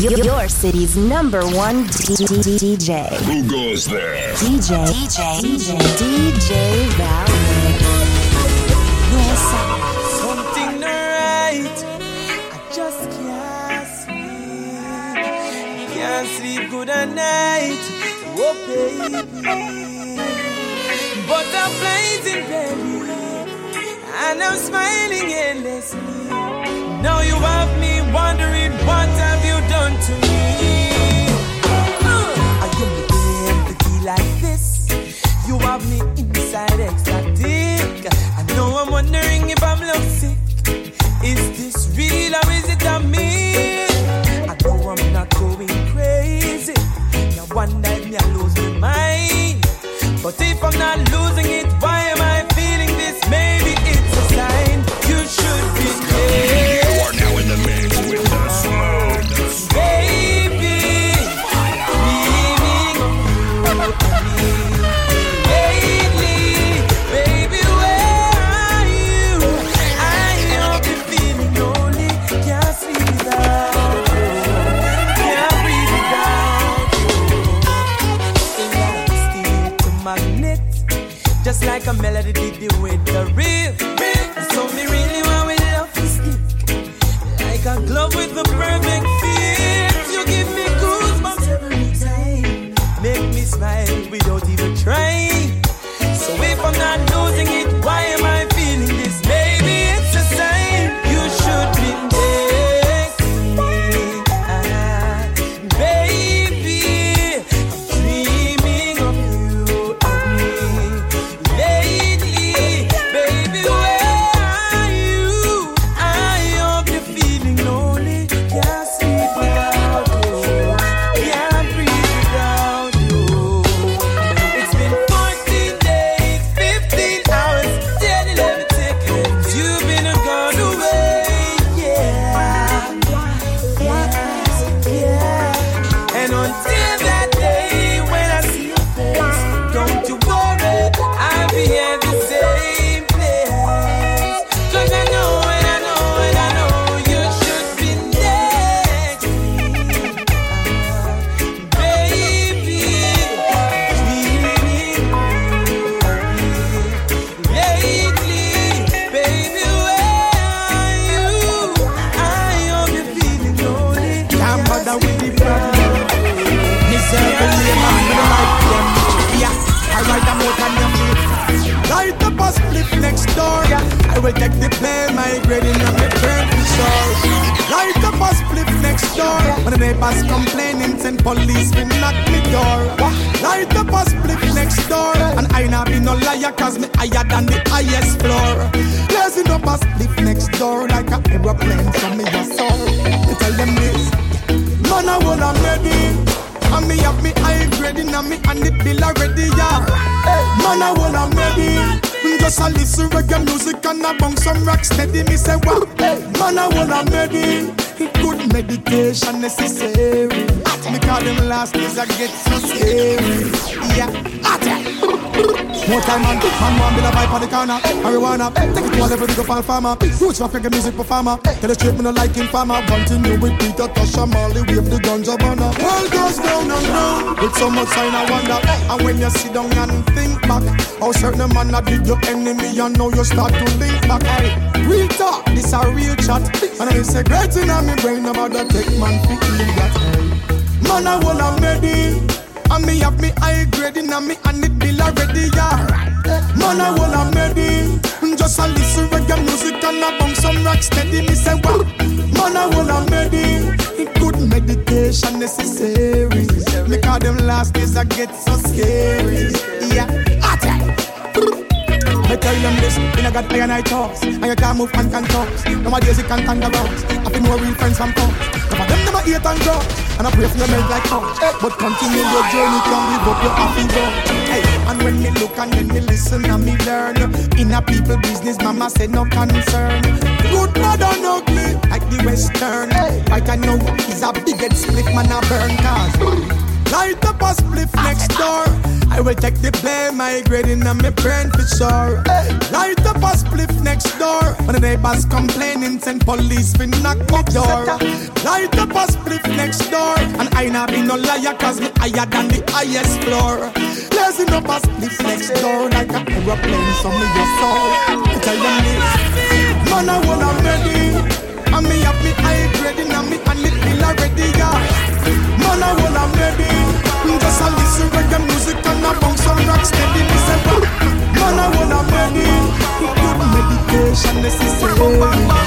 Your, your city's number one DJ. Who goes there? DJ. DJ. DJ. DJ Valmix. Yes, something right. I just can't sleep. Can't sleep good at night. Oh, baby. Butterflies in baby. And I'm smiling endlessly. Now you have me wondering what have have me inside ecstatic. I know I'm wondering if I'm lovesick. Is this real or is it a me? I know I'm not going crazy. Now one night me I lose my mind. But if I'm not losing it, why just like a melody did the rhythm. Next door. I will take the plane, migrating on my brain for sure. Light up a spliff next door. When the neighbors complaining, send police to knock me door. Light up a spliff next door. And I not be no liar, cause me higher than the highest floor. Blazing up a spliff next door like a aeroplane from me a soul. Me tell them this. Man, I wanna ready. And me have me high grading and me and it bill already, yeah. Man, I wanna ready. Just a listen reggae music and I bang some rock steady. Me say what? Man, I wanna ready. Good meditation necessary. Me call them last days I get so scary. Yeah, more time man, man one bill a vibe on the corner. Marijuana, take it to a level to go for farmer. Roots rock reggae music performer Tell the straight me no like informer Continue with Peter Tosh and Marley Wave the ganja banner World goes round and round. With so much sign I wonder. And when you sit down and think back How certain man that did your enemy And now you start to link back. Hey, Real talk, this a And I say great in my brain About the tech man in that hey. Man I wanna ready and me have me high grading and me and it bill already, yeah. Man, I wanna ready. Just a listen reggae music and I bang some rock steady. Me say what? Man, I wanna ready. Good meditation necessary. Call them last days I get so scary. Yeah. Tell them this, in a God iron I talks. And you can't move and can talk. Nowadays you can't tangle about I feel more real friends from talk Some of them never hate and drop. And I pray for your melt like touch But continue your journey, can't give up your happy go. Hey, and when me look and then me listen and me learn In a people business, mama said no concern. Good bad and ugly, like the western. Right I know is a big split man a burn cause Light up a spliff next door. I will take the blame, my grading and my brain for sure. Light up a spliff next door. When the neighbors complaining, send police for knock my door. Light up a spliff next door. And I not be no liar, cause me higher than the highest floor. Blazing up a spliff next door, like a aeroplane, so me your soul. Tell you this, man, I wanna ready. And me have me high grading and me and me feel already, yeah. me sister.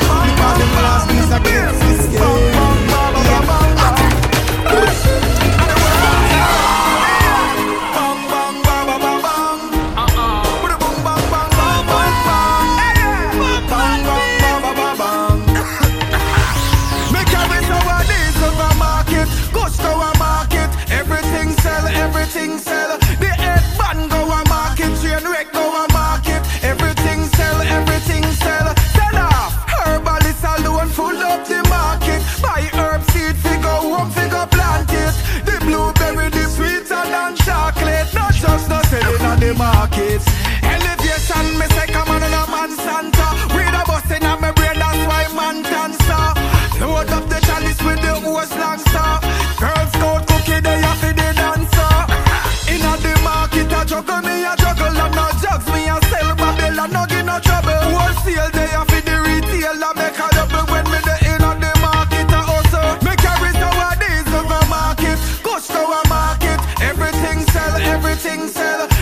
things that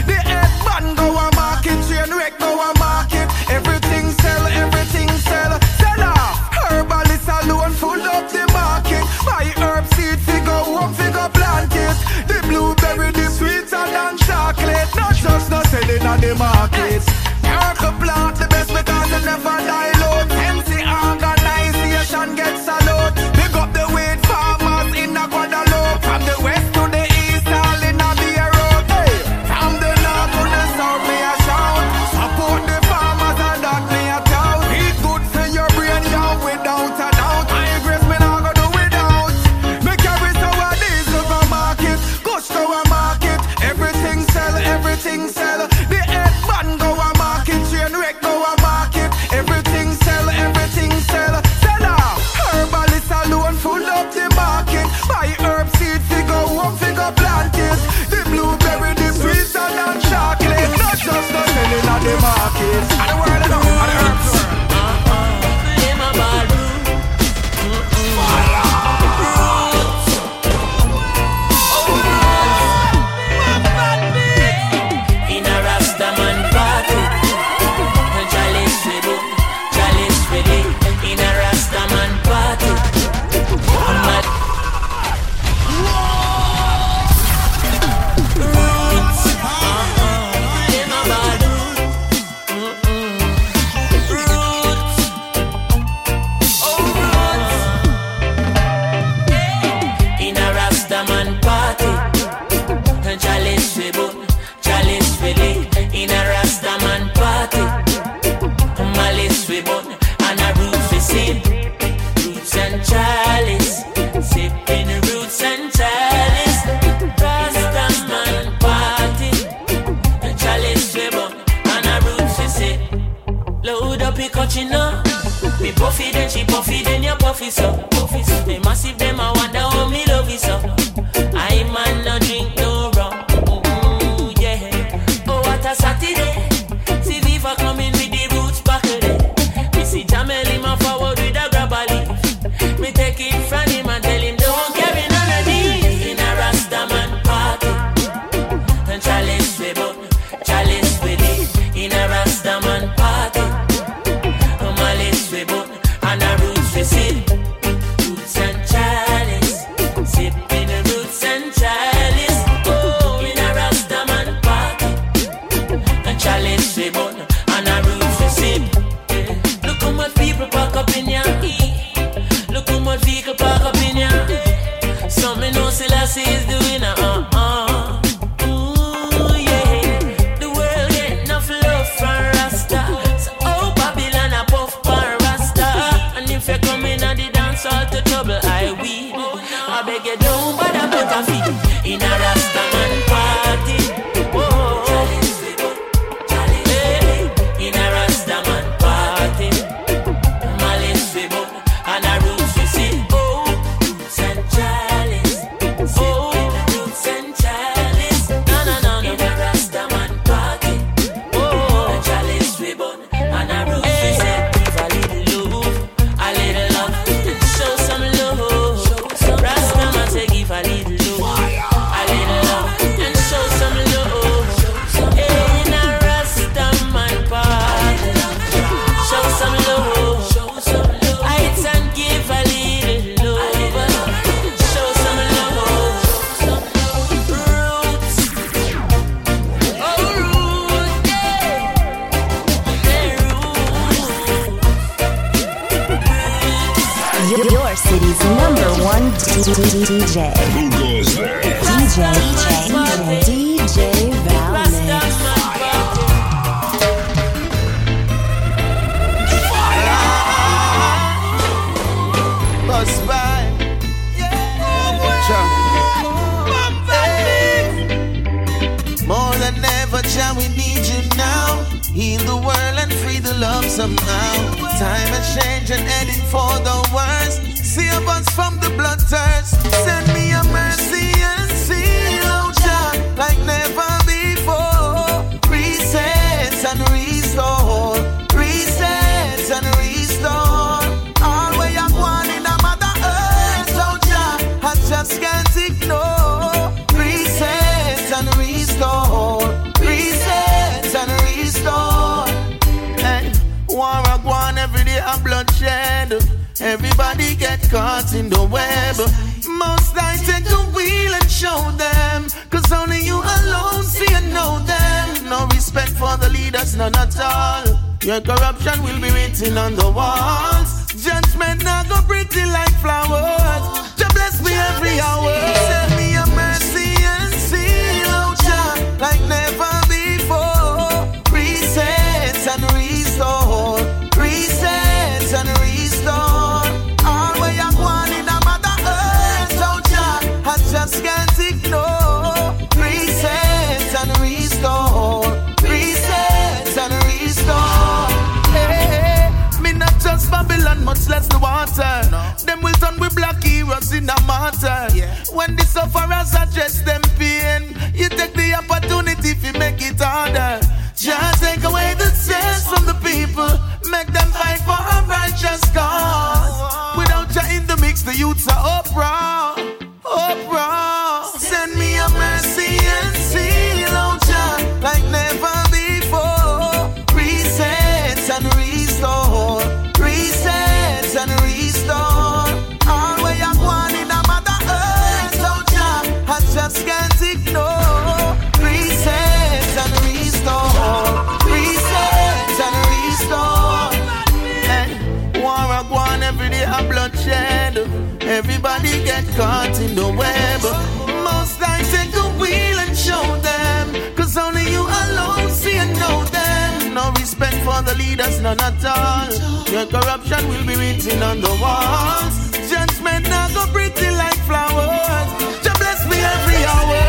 DJ. Jah, we need you now. Heal the world and free the somehow. Time has changed and heading for the worst. Save us from the blood. there's none at all. Your corruption will be written on the walls. Judgment now go pretty like flowers. To bless me every hour. no matter. Yeah. When the sufferers address them pain, you take the opportunity to make it harder. Just take away the tears from the people, make them fight for a righteous cause. Oh, oh. Without you in the mix, the youths are upright. every day a bloodshed. Everybody get caught in the web. Most I take the wheel and show them. Cause only you alone see and know them. No respect for the leaders, none at all. Your corruption will be written on the walls. Judgment now go pretty like flowers. Just bless me every hour.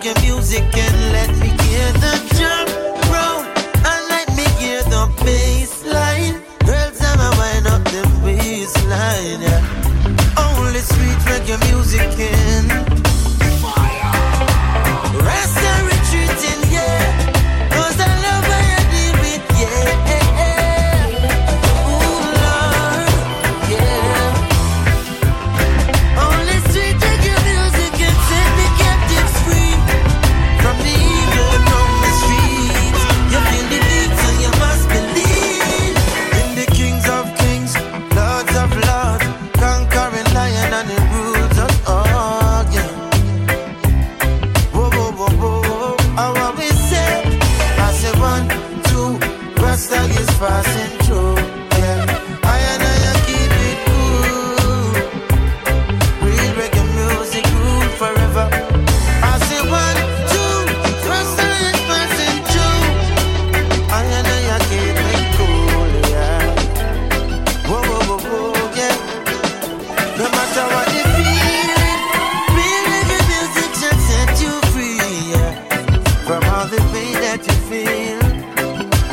Sweet reggae music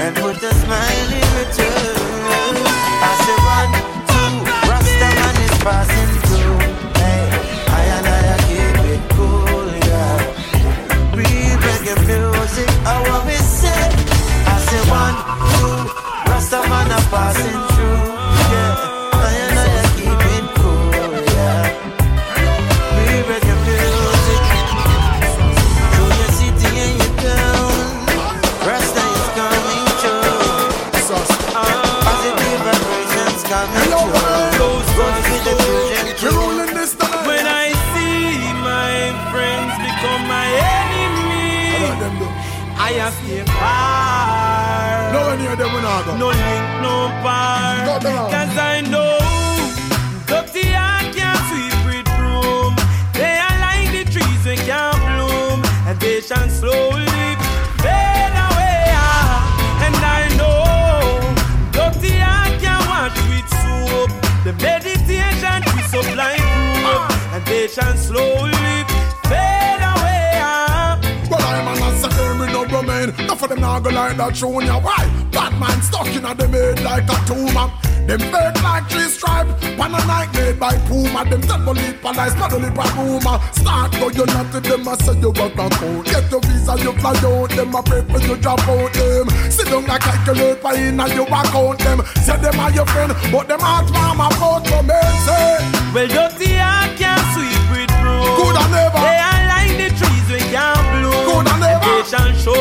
and put a smile Enough of them now go like that yeah. Why? Bad man stuck in a them head like a tumor. Them fake like three stripe, pan a night made by Puma. Them tell believe police, not only by rumor. Start go you not to them, I say you work a code. Get your visa, you fly out. Them a pray for you drop out them. Sit down and calculate by in and you account them. Say them are your friend, but them heart mama vote for me. Say, Well, dirty I can't sweep with broom. Good and never. They are like the trees we can't bloom. Good and never. They shall surely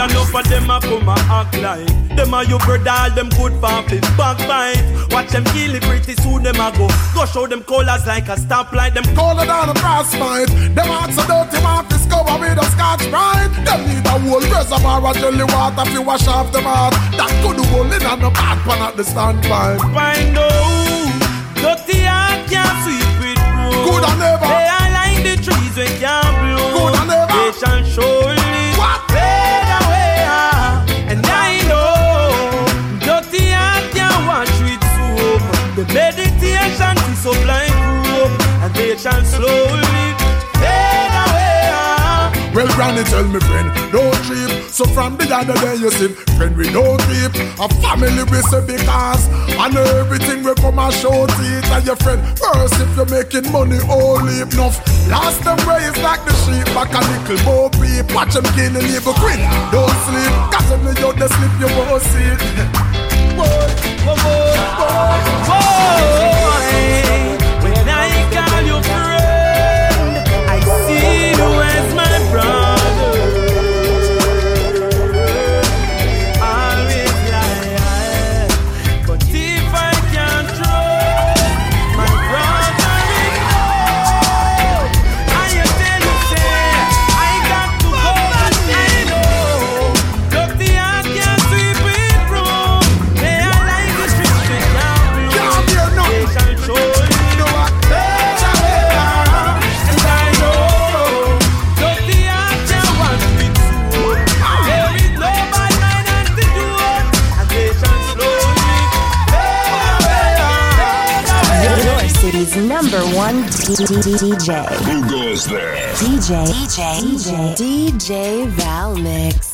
enough of them a come a act like. Them a you brother, all them good fi backbite. Watch them kill it pretty soon them a go. Go show them colors like a stoplight. Them Colder than a frostbite. Them hearts so dirty, want to discover with a Scotch-Brite. Them need a whole reservoir of jelly water to wash off them heart. That could do only on the bad pan at the standpipe. find out. Dirty heart can't sweep with broom. Good and never. They are like the trees we can't bloom. Good and never. They shall surely is so blind proof, and they shall slowly fade away. ah. Well, Granny tell me friend, don't trip. So from the other day you see, friend we don't trip. A family we say because and everything we come and show to and your friend. First if you're making money, only enough. Last them raised like the sheep, back a little more beep. Watch them kill and leave a. Don't sleep, cause when you out they sleep, you won't see it. DJ. Who goes there? DJ. DJ. DJ. DJ Valmix.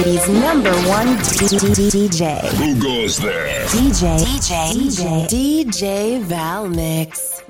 City's number one DJ. Who goes there? DJ. DJ. DJ. DJ Valmix.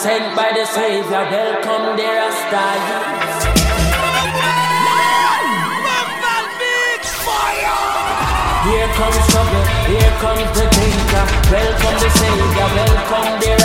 Sent by the Savior, welcome the Rasta. Here comes trouble, here comes the danger. Welcome the Savior, welcome the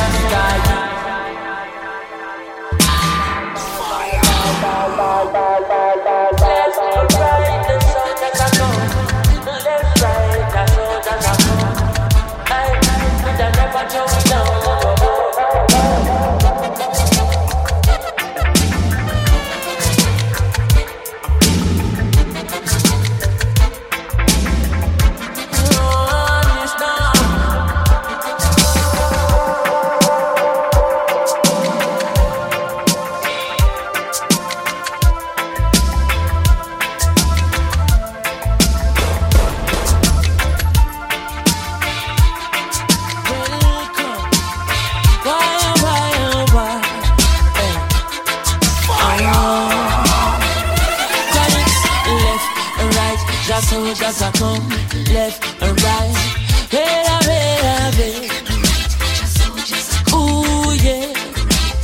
Soldiers are come left and right. Wait a minute, wait. Ooh yeah.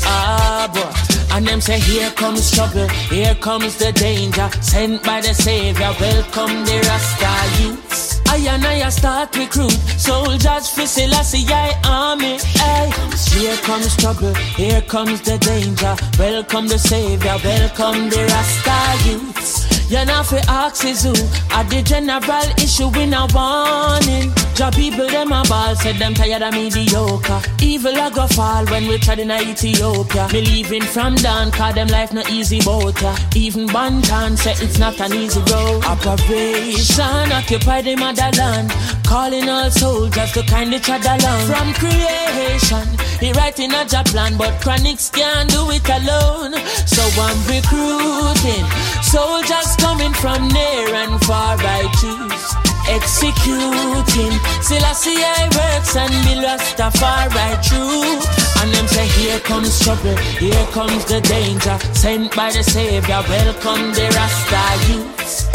Ah boy. And them say here comes trouble, here comes the danger. Sent by the Savior, welcome the Rasta youths. I and I start recruit soldiers for Selassie I army. Ay. Here comes trouble, here comes the danger. Welcome the Savior, welcome the Rasta youths. You know fi ask is who. At the general issue in a warning. Job people them a ball Said them tired of mediocre. Evil a go fall when we tried in Ethiopia. Me leaving from down Cause them life no easy boat ya. Even Banton say it's not an easy road. Operation occupy the motherland. Calling all soldiers to kind kindly trod along. From creation He writing a job plan, but Chronixx can't do it alone. So I'm recruiting soldiers coming from near and far. I choose executing. Selassie I works and be Rastafari true. And them say, here comes trouble, here comes the danger. Sent by the Savior, welcome the Rasta youths.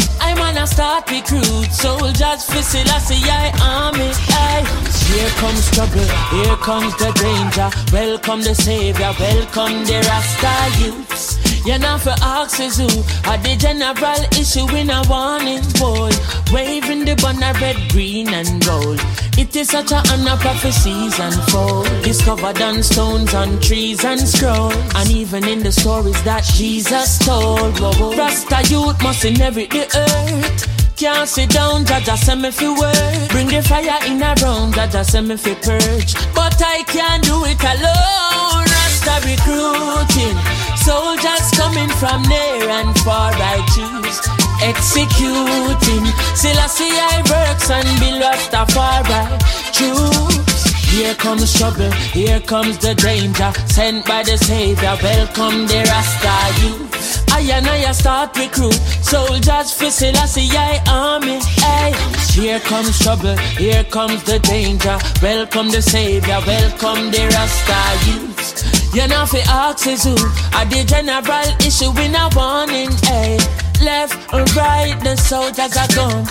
Start recruit soldiers for Selassie I army. Aye. Here comes trouble, here comes the danger. Welcome the Savior, welcome the Rasta youths. You're not for axes who are the general issue in a warning boy. Waving the banner red, green, and gold. It is such a honor prophecies unfold. Discovered on stones, on trees, and scrolls. And even in the stories that Jesus told. Rasta youth must inherit the earth. Can't sit down, Jah Jah send me fi work. Bring the fire in a round, Jah Jah send me fi purge. But I can't do it alone. Rasta recruiting. Soldiers coming from near and far, I choose executing. Selassie I works and be Rastafari choose. Here comes trouble, here comes the danger. Sent by the Savior, welcome the Rasta youth. I and I start recruit soldiers for Selassie I army. Hey, here comes trouble, here comes the danger. Welcome the Savior, welcome the Rasta youth. You're not for axes who are the general issue in a warning. Hey, left or right, the soldiers are gone.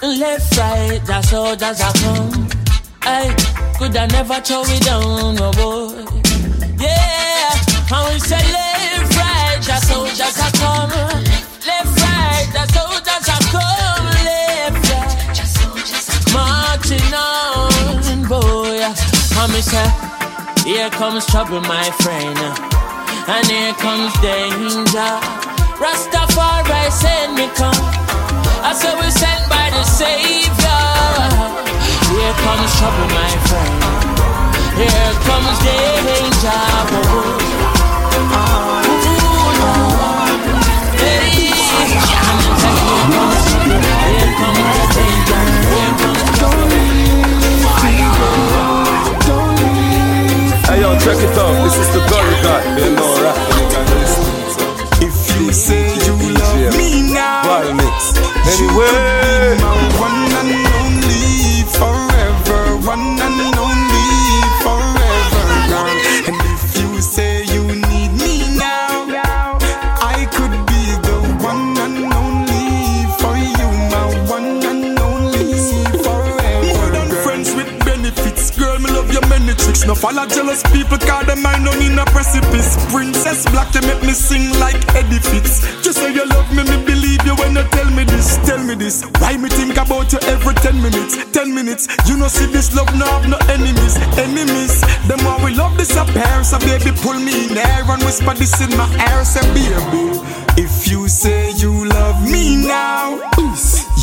Left, right, the soldiers are come. Hey, could I never throw it down, no boy? Yeah, and we say Here comes trouble, my friend, and here comes danger. Rastafari send me come, I said we sent by the Savior. Here comes trouble, my friend. Here comes danger. Oh, check it out. This is the Gully God. You know, rapping it and listening. If you say you love me now, Valmix. Anyway. Follow jealous people, cause them mind on in a precipice. Princess Black, you make me sing like Eddie Fitz. Just say you love me, me believe you when you tell me this. Tell me this. Why me think about you every 10 minutes? 10 minutes. You know, see this love, no have no enemies. Enemies. Them why we love this appear. So baby, pull me in there and whisper this in my ear. Say, baby, if you say you love me now,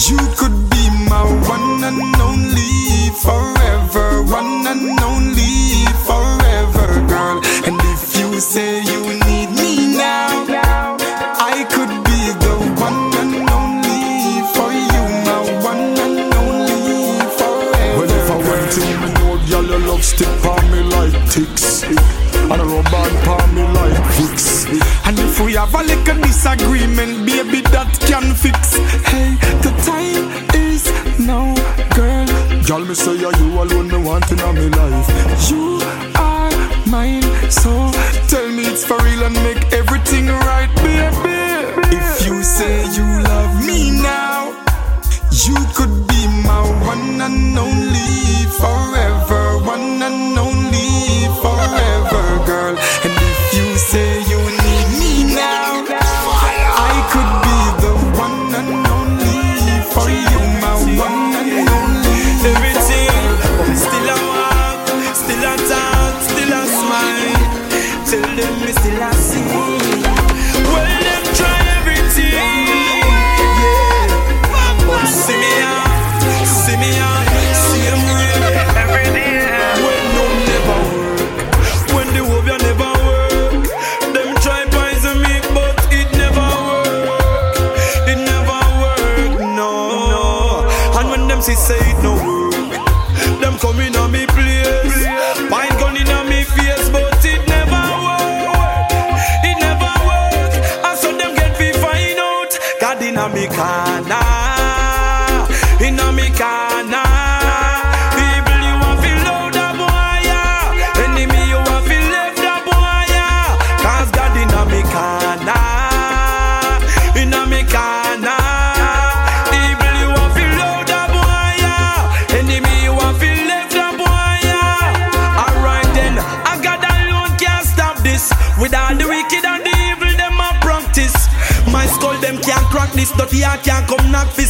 you could be my one and only forever. One and only you say you need me now, I could be the one and only for you, my one and only forever. Well, if I went in, me know girl your love stick on me like ticks, and a rubber on me like Vicks. And if we have a little disagreement, baby, that can fix. Hey, the time is now, girl. Girl, me say you alone me want in my life. You are mine, so tell me it's for real and make everything right, baby. If you say you love me now, you could be my one and only forever, one and only forever,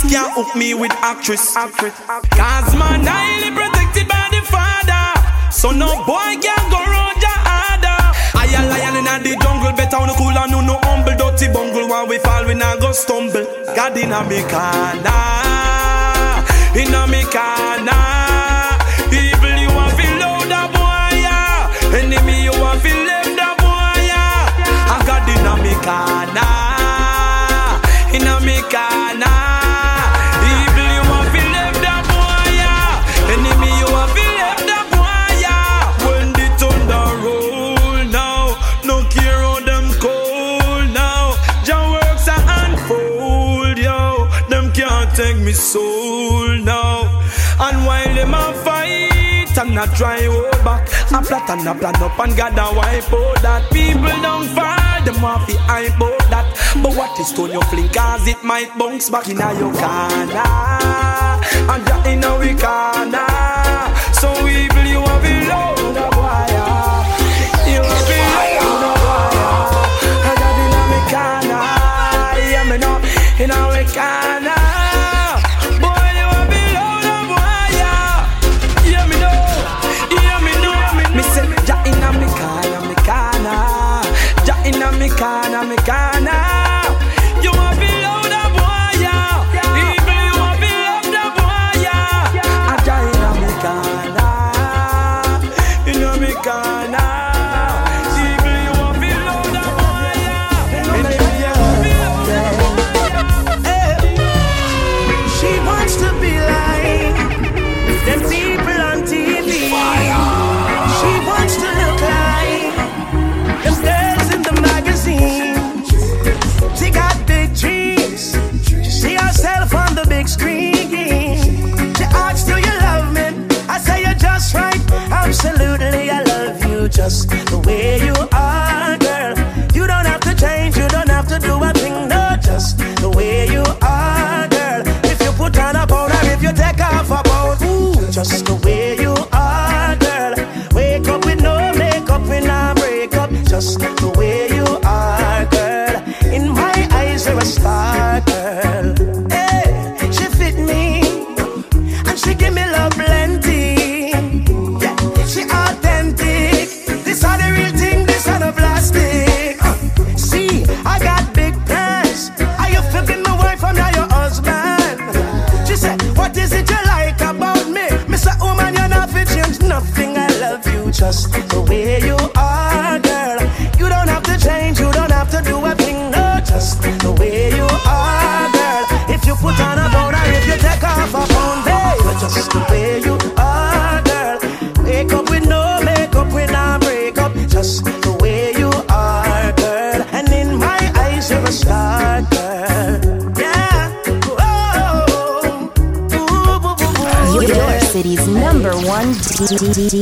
Police can't hook me with actress. Cause man, highly protected by the father. So no boy can go round your order. I a lion in the jungle, better on the cool and no no humble. Dirty bungle, while we fall, we not go stumble. God in a me corner, in a me corner. Ah. Enemy, you a feel live the boy, ah. I got inna me corner, Inna me corner a try hold back. A plot and a plan up and God a wipe out that. People don't find them off the hype out that. But what is stone you fling cause it might bounce back in a your corner. And you're in a we corner. So we you have been wire. You have been load wire. And you're in a we corner. Yeah, me know. In we corner.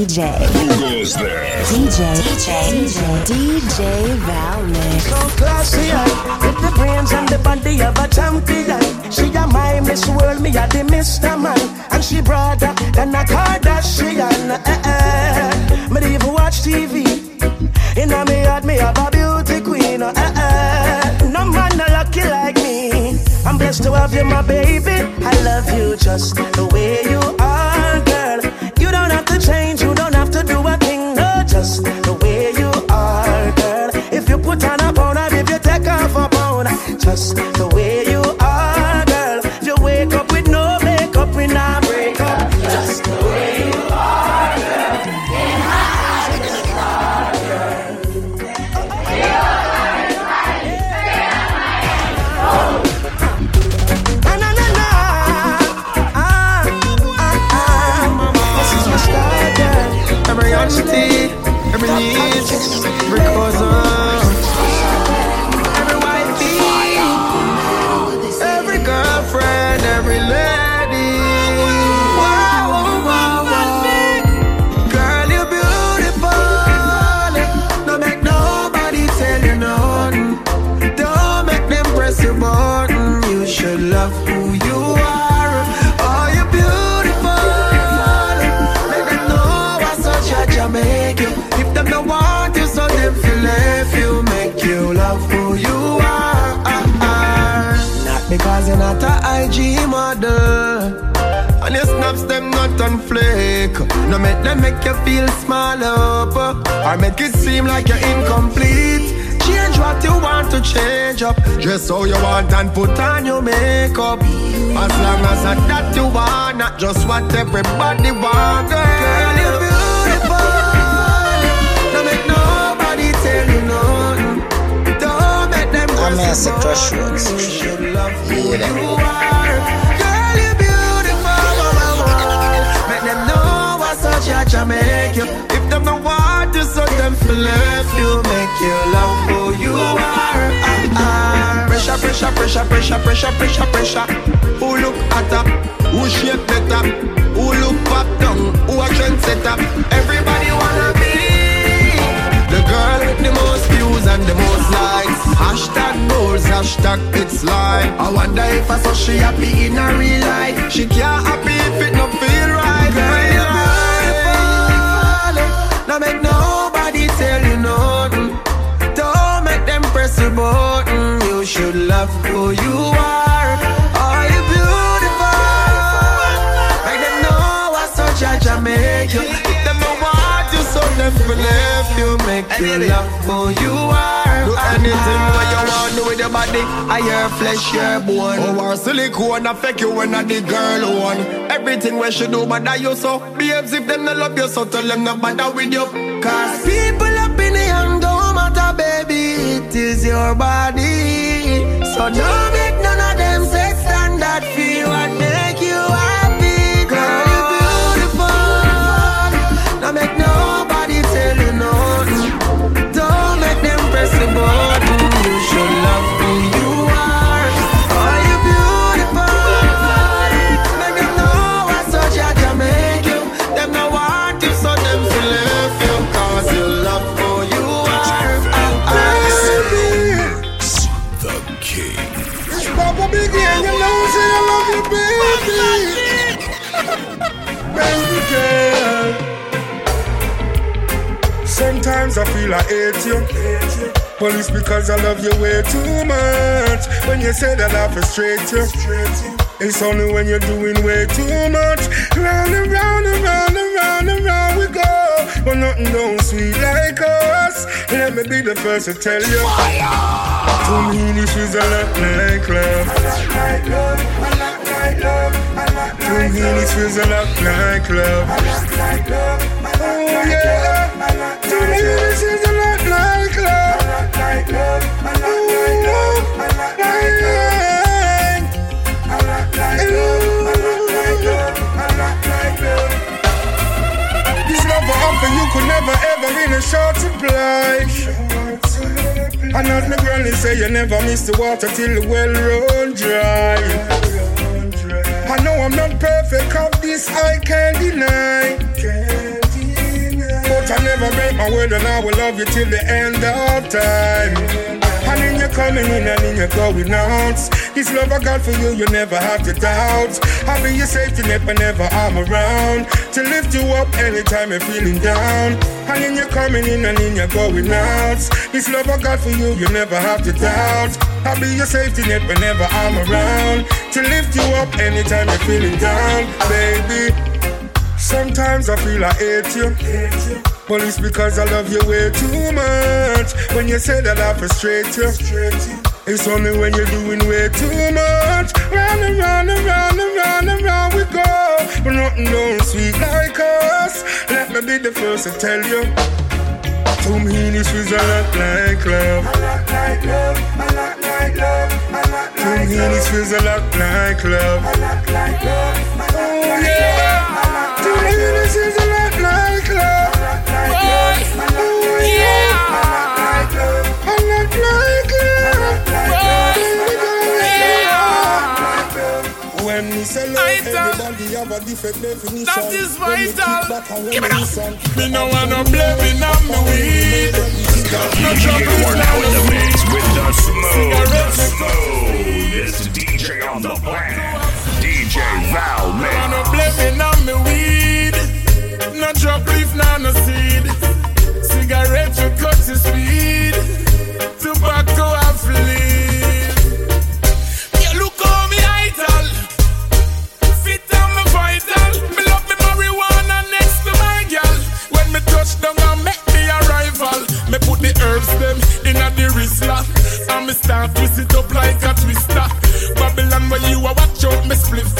DJ. Who goes there? DJ. DJ. DJ. DJ Valmix. So classy, with the brains and the body of a champion. She a mime, this world, me a the Mr. Man. And she broader than a Kardashian. Eh, uh, eh. Uh, me even watch TV. In a me heart, me have a beauty queen. Eh, eh. No man no lucky like me. I'm blessed to have you, my baby. I love you just the way you everybody want. Girl, you're beautiful. No make nobody tell you nothing. Don't make them I'm a crush you. Should love who Yeah. you are. Girl, you're beautiful, mama, mama. Make them know what such a judge make you. If them no want you, so them feel left you. Make you love who you are. Ah, ah. Pressure, pressure, pressure, pressure, pressure, pressure, pressure. Who look hotter? Who shape better? A trendsetter? Everybody wanna be the girl with the most views and the most likes. Hashtag goals, hashtag it's life. I wonder if I saw she happy in her real life. She can't happy if it no feel right. Girl, you're beautiful. Now make nobody tell you nothing. Don't make them press the button. You should love who you are. Make you. If them no want you, so them left you. Make you love who you are. Do anything what you want do with your body. I your flesh, your bone. Oh, our silicone affect you when I the girl one. Everything we should do, but that you so. Behaves if them no love you, so tell them no bother with you. Cause people up in the hand don't matter, baby. It is your body. So don't hate you. It's because I love you way too much. When you say that I frustrate you. It's only when you're doing way too much. Round and round and round and round and round we go. But nothing don't sweet like us. Let me be the first to tell you. To me, this is a lot like love. To me, this is a lot like love. Oh yeah. Short supply. My granny say, you never miss the water till the well run dry. I know I'm not perfect, of this I can't deny. But I never break my word, and I will love you till the end of time. And in your coming in and in your going out. This love I got for you, you never have to doubt. I'll be your safety net whenever I'm around. To lift you up anytime you're feeling down. And in your coming in and in your going out. This love I got for you, you never have to doubt. I'll be your safety net whenever I'm around. To lift you up anytime you're feeling down, baby. Sometimes I feel I hate you. But it's because I love you way too much. When you say that I frustrate you. It's only when you're doing way too much. Round and round and round and round and round we go. But nothing don't sweet like us. Let me be the first to tell you. To me, this is a lot like love. A lot like love, a lot like love, a lot like love. To me, this is a lot like love. Oh yeah. Different definition. That is When we vital. kick back and Give me reminiscence. Me no wanna blame me on me weed. No You trouble are is now in the now mix with the smooth, the Cigarettes. smoothest DJ on the planet, DJ Valmix. wanna blame on me weed. No drop leaf, no no seed. Cigarette you cut the speed. Me start twist it up like a twister. Babylon where you a watch out me spliff